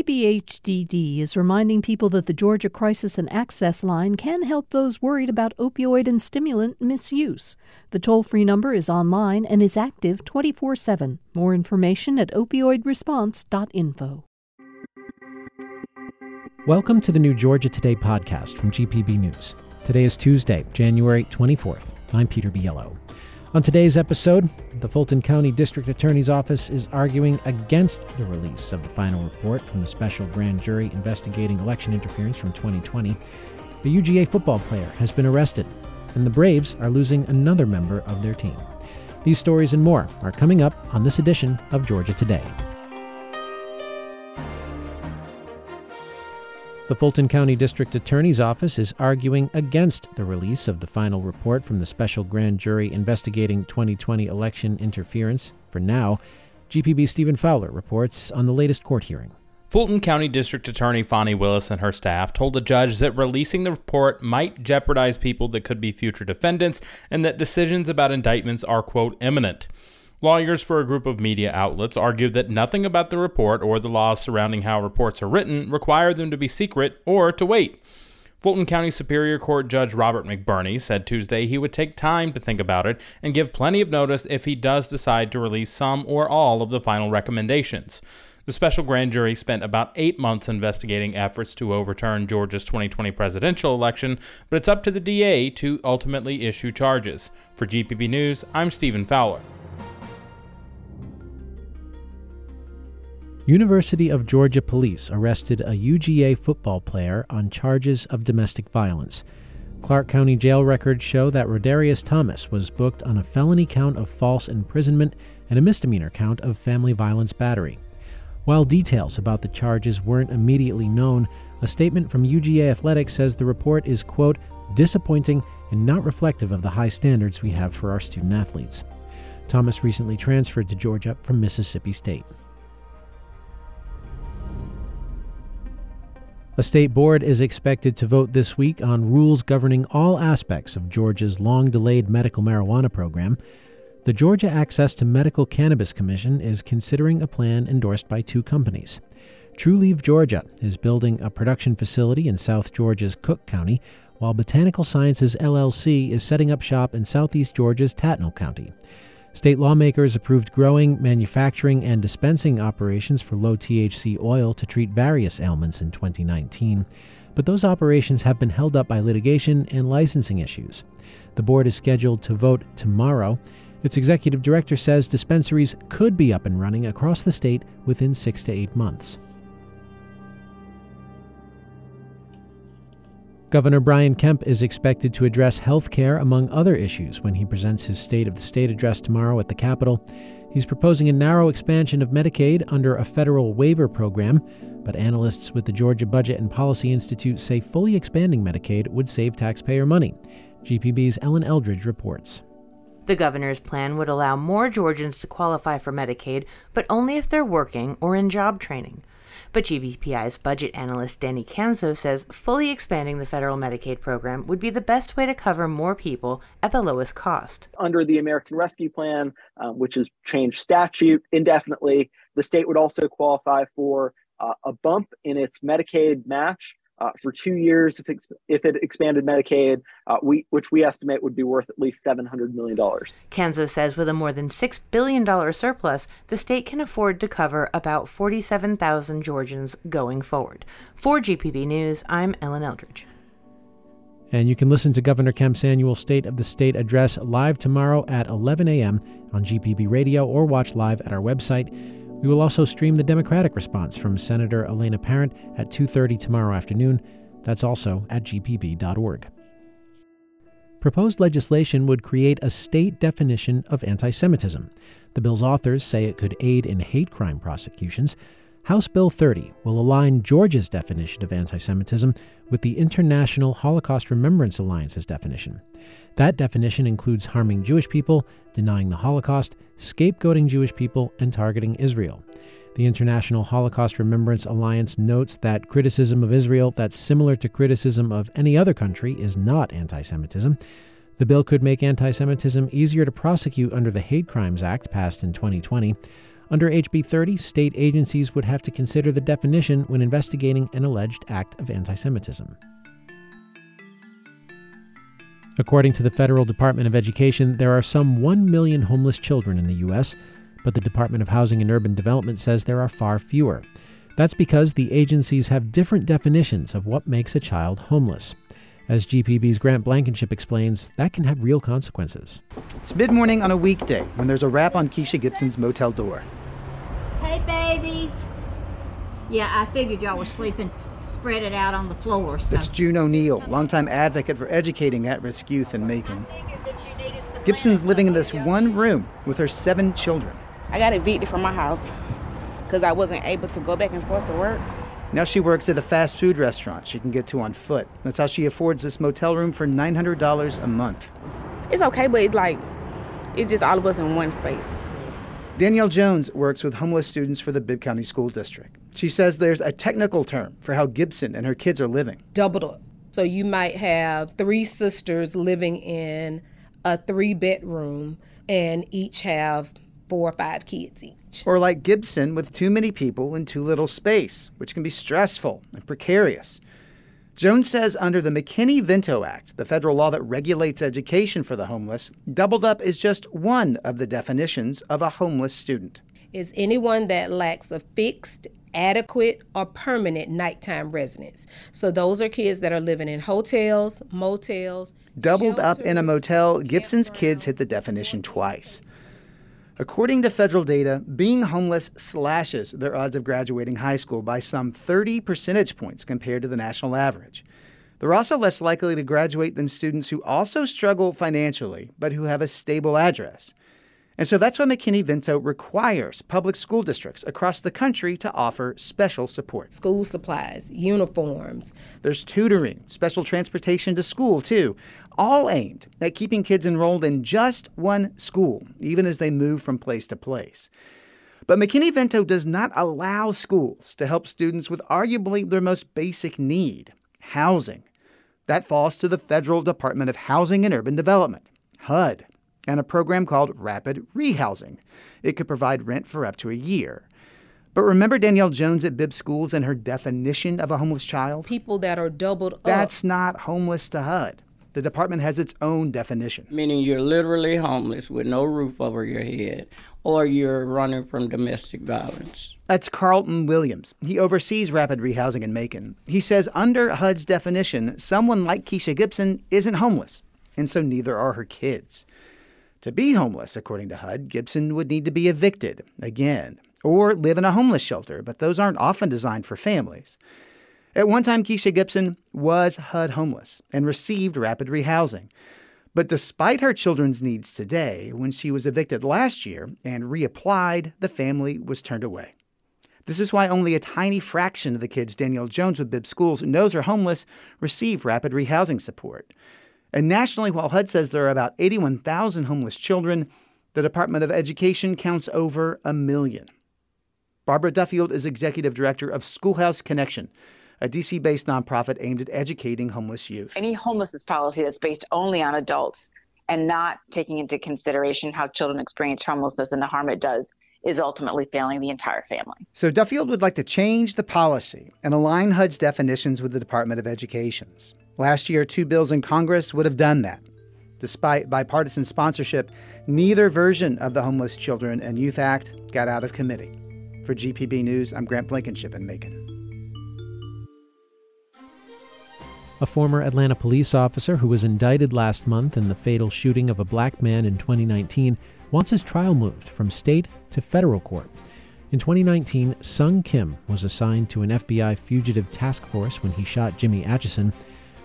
GPHDD is reminding people that the Georgia Crisis and Access Line can help those worried about opioid and stimulant misuse. The toll free number is online and is active 24 7. More information at opioidresponse.info. Welcome to the new Georgia Today podcast from GPB News. Today is Tuesday, January 24th. I'm Peter Biello. On today's episode, the Fulton County District Attorney's Office is arguing against the release of the final report from the special grand jury investigating election interference from 2020. The UGA football player has been arrested, and the Braves are losing another member of their team. These stories and more are coming up on this edition of Georgia Today. The Fulton County District Attorney's Office is arguing against the release of the final report from the special grand jury investigating 2020 election interference. For now, GPB Stephen Fowler reports on the latest court hearing. Fulton County District Attorney Fani Willis and her staff told the judge that releasing the report might jeopardize people that could be future defendants and that decisions about indictments are, quote, imminent. Lawyers for a group of media outlets argued that nothing about the report or the laws surrounding how reports are written require them to be secret or to wait. Fulton County Superior Court Judge Robert McBurney said Tuesday he would take time to think about it and give plenty of notice if he does decide to release some or all of the final recommendations. The special grand jury spent about eight months investigating efforts to overturn Georgia's 2020 presidential election, but it's up to the DA to ultimately issue charges. For GPB News, I'm Stephen Fowler. University of Georgia police arrested a UGA football player on charges of domestic violence. Clarke County jail records show that Rodarius Thomas was booked on a felony count of false imprisonment and a misdemeanor count of family violence battery. While details about the charges weren't immediately known, a statement from UGA Athletics says the report is, quote, disappointing and not reflective of the high standards we have for our student athletes. Thomas recently transferred to Georgia from Mississippi State. A state board is expected to vote this week on rules governing all aspects of Georgia's long delayed medical marijuana program. The Georgia Access to Medical Cannabis Commission is considering a plan endorsed by two companies. Trulieve Georgia is building a production facility in South Georgia's Cook County, while Botanical Sciences LLC is setting up shop in southeast Georgia's Tattnall County. State lawmakers approved growing, manufacturing, and dispensing operations for low THC oil to treat various ailments in 2019, but those operations have been held up by litigation and licensing issues. The board is scheduled to vote tomorrow. Its executive director says dispensaries could be up and running across the state within six to eight months. Governor Brian Kemp is expected to address health care among other issues when he presents his State of the State address tomorrow at the Capitol. He's proposing a narrow expansion of Medicaid under a federal waiver program, but analysts with the Georgia Budget and Policy Institute say fully expanding Medicaid would save taxpayer money. GPB's Ellen Eldridge reports. The governor's plan would allow more Georgians to qualify for Medicaid, but only if they're working or in job training. But GBPI's budget analyst Danny Kanso says fully expanding the federal Medicaid program would be the best way to cover more people at the lowest cost. Under the American Rescue Plan, um, which has changed statute indefinitely, the state would also qualify for uh, a bump in its Medicaid match uh, for two years if, if it expanded Medicaid, uh, we, which we estimate would be worth at least $700 million. Kanso says with a more than $6 billion surplus, the state can afford to cover about 47,000 Georgians going forward. For GPB News, I'm Ellen Eldridge. And you can listen to Governor Kemp's annual State of the State address live tomorrow at 11 a.m. on GPB Radio or watch live at our website. We will also stream the Democratic response from Senator Elena Parent at 2:30 tomorrow afternoon. That's also at gpb.org. Proposed legislation would create a state definition of anti Semitism. The bill's authors say it could aid in hate crime prosecutions. House Bill 30 will align Georgia's definition of anti Semitism with the International Holocaust Remembrance Alliance's definition. That definition includes harming Jewish people, denying the Holocaust, scapegoating Jewish people, and targeting Israel. The International Holocaust Remembrance Alliance notes that criticism of Israel that's similar to criticism of any other country is not anti Semitism. The bill could make anti Semitism easier to prosecute under the Hate Crimes Act passed in 2020. Under HB 30, state agencies would have to consider the definition when investigating an alleged act of anti Semitism. According to the Federal Department of Education, there are some 1 million homeless children in the U.S., but the Department of Housing and Urban Development says there are far fewer. That's because the agencies have different definitions of what makes a child homeless. As GPB's Grant Blankenship explains, that can have real consequences. It's mid morning on a weekday when there's a rap on Keisha Gibson's motel door. Hey, babies. Yeah, I figured y'all were sleeping spread it out on the floor. So. It's June O'Neill, longtime advocate for educating at risk youth in Macon. Gibson's living in this one room with her seven children. I got evicted from my house because I wasn't able to go back and forth to work. Now she works at a fast food restaurant she can get to on foot. That's how she affords this motel room for $900 a month. It's okay, but it's like, it's just all of us in one space. Danielle Jones works with homeless students for the Bibb County School District. She says there's a technical term for how Gibson and her kids are living. Doubled up. So you might have three sisters living in a three bedroom and each have four or five kids each. Or like Gibson with too many people in too little space, which can be stressful and precarious. Jones says under the McKinney Vento Act, the federal law that regulates education for the homeless, doubled up is just one of the definitions of a homeless student. Is anyone that lacks a fixed adequate or permanent nighttime residence. So those are kids that are living in hotels, motels. Doubled up in a motel, Gibson's kids hit the definition twice. According to federal data, being homeless slashes their odds of graduating high school by some 30 percentage points compared to the national average. They're also less likely to graduate than students who also struggle financially but who have a stable address. And so that's why McKinney Vento requires public school districts across the country to offer special support. School supplies, uniforms. There's tutoring, special transportation to school, too, all aimed at keeping kids enrolled in just one school, even as they move from place to place. But McKinney Vento does not allow schools to help students with arguably their most basic need housing. That falls to the Federal Department of Housing and Urban Development, HUD and a program called Rapid Rehousing. It could provide rent for up to a year. But remember Danielle Jones at Bibb Schools and her definition of a homeless child? People that are doubled up. That's not homeless to HUD. The department has its own definition. Meaning you're literally homeless with no roof over your head, or you're running from domestic violence. That's Carlton Williams. He oversees rapid rehousing in Macon. He says under HUD's definition, someone like Keisha Gibson isn't homeless, and so neither are her kids. To be homeless, according to HUD, Gibson would need to be evicted again or live in a homeless shelter, but those aren't often designed for families. At one time, Keisha Gibson was HUD homeless and received rapid rehousing. But despite her children's needs today, when she was evicted last year and reapplied, the family was turned away. This is why only a tiny fraction of the kids Danielle Jones with Bibb Schools knows are homeless receive rapid rehousing support. And nationally, while HUD says there are about 81,000 homeless children, the Department of Education counts over a million. Barbara Duffield is executive director of Schoolhouse Connection, a DC based nonprofit aimed at educating homeless youth. Any homelessness policy that's based only on adults and not taking into consideration how children experience homelessness and the harm it does is ultimately failing the entire family. So Duffield would like to change the policy and align HUD's definitions with the Department of Education's. Last year, two bills in Congress would have done that. Despite bipartisan sponsorship, neither version of the Homeless Children and Youth Act got out of committee. For GPB News, I'm Grant Blankenship in Macon. A former Atlanta police officer who was indicted last month in the fatal shooting of a black man in 2019 wants his trial moved from state to federal court. In 2019, Sung Kim was assigned to an FBI fugitive task force when he shot Jimmy Atchison.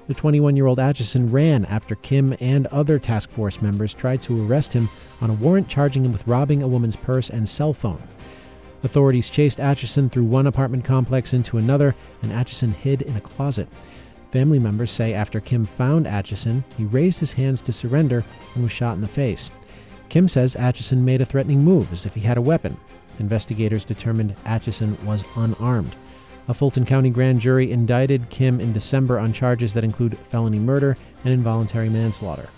The 21 year old Atchison ran after Kim and other task force members tried to arrest him on a warrant charging him with robbing a woman's purse and cell phone. Authorities chased Atchison through one apartment complex into another, and Atchison hid in a closet. Family members say after Kim found Atchison, he raised his hands to surrender and was shot in the face. Kim says Atchison made a threatening move as if he had a weapon. Investigators determined Atchison was unarmed. A Fulton County grand jury indicted Kim in December on charges that include felony murder and involuntary manslaughter.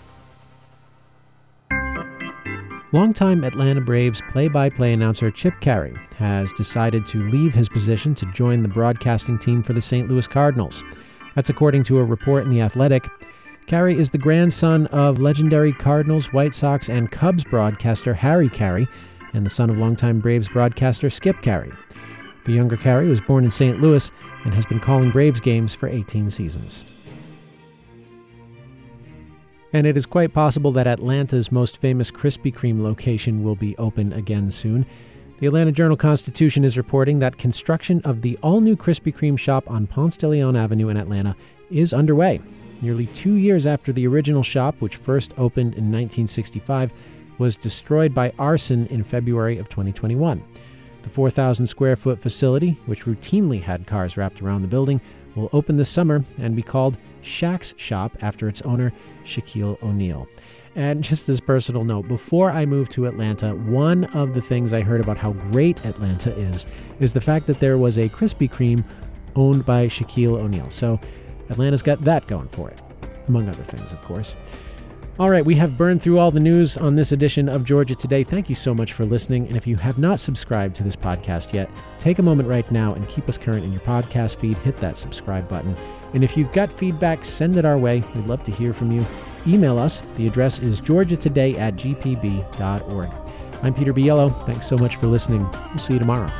Longtime Atlanta Braves play by play announcer Chip Caray has decided to leave his position to join the broadcasting team for the St. Louis Cardinals. That's according to a report in The Athletic. Caray is the grandson of legendary Cardinals, White Sox, and Cubs broadcaster Harry Caray, and the son of longtime Braves broadcaster Skip Caray. The younger Caray was born in St. Louis and has been calling Braves games for 18 seasons. And it is quite possible that Atlanta's most famous Krispy Kreme location will be open again soon. The Atlanta Journal Constitution is reporting that construction of the all new Krispy Kreme shop on Ponce de Leon Avenue in Atlanta is underway. Nearly two years after the original shop, which first opened in 1965, was destroyed by arson in February of 2021. The 4,000 square foot facility, which routinely had cars wrapped around the building, will open this summer and be called Shaq's Shop after its owner, Shaquille O'Neal. And just this personal note, before I moved to Atlanta, one of the things I heard about how great Atlanta is is the fact that there was a Krispy Kreme owned by Shaquille O'Neal. So Atlanta's got that going for it, among other things, of course. All right, we have burned through all the news on this edition of Georgia Today. Thank you so much for listening. And if you have not subscribed to this podcast yet, take a moment right now and keep us current in your podcast feed. Hit that subscribe button. And if you've got feedback, send it our way. We'd love to hear from you. Email us. The address is georgiatoday at gpb.org. I'm Peter Biello. Thanks so much for listening. We'll see you tomorrow.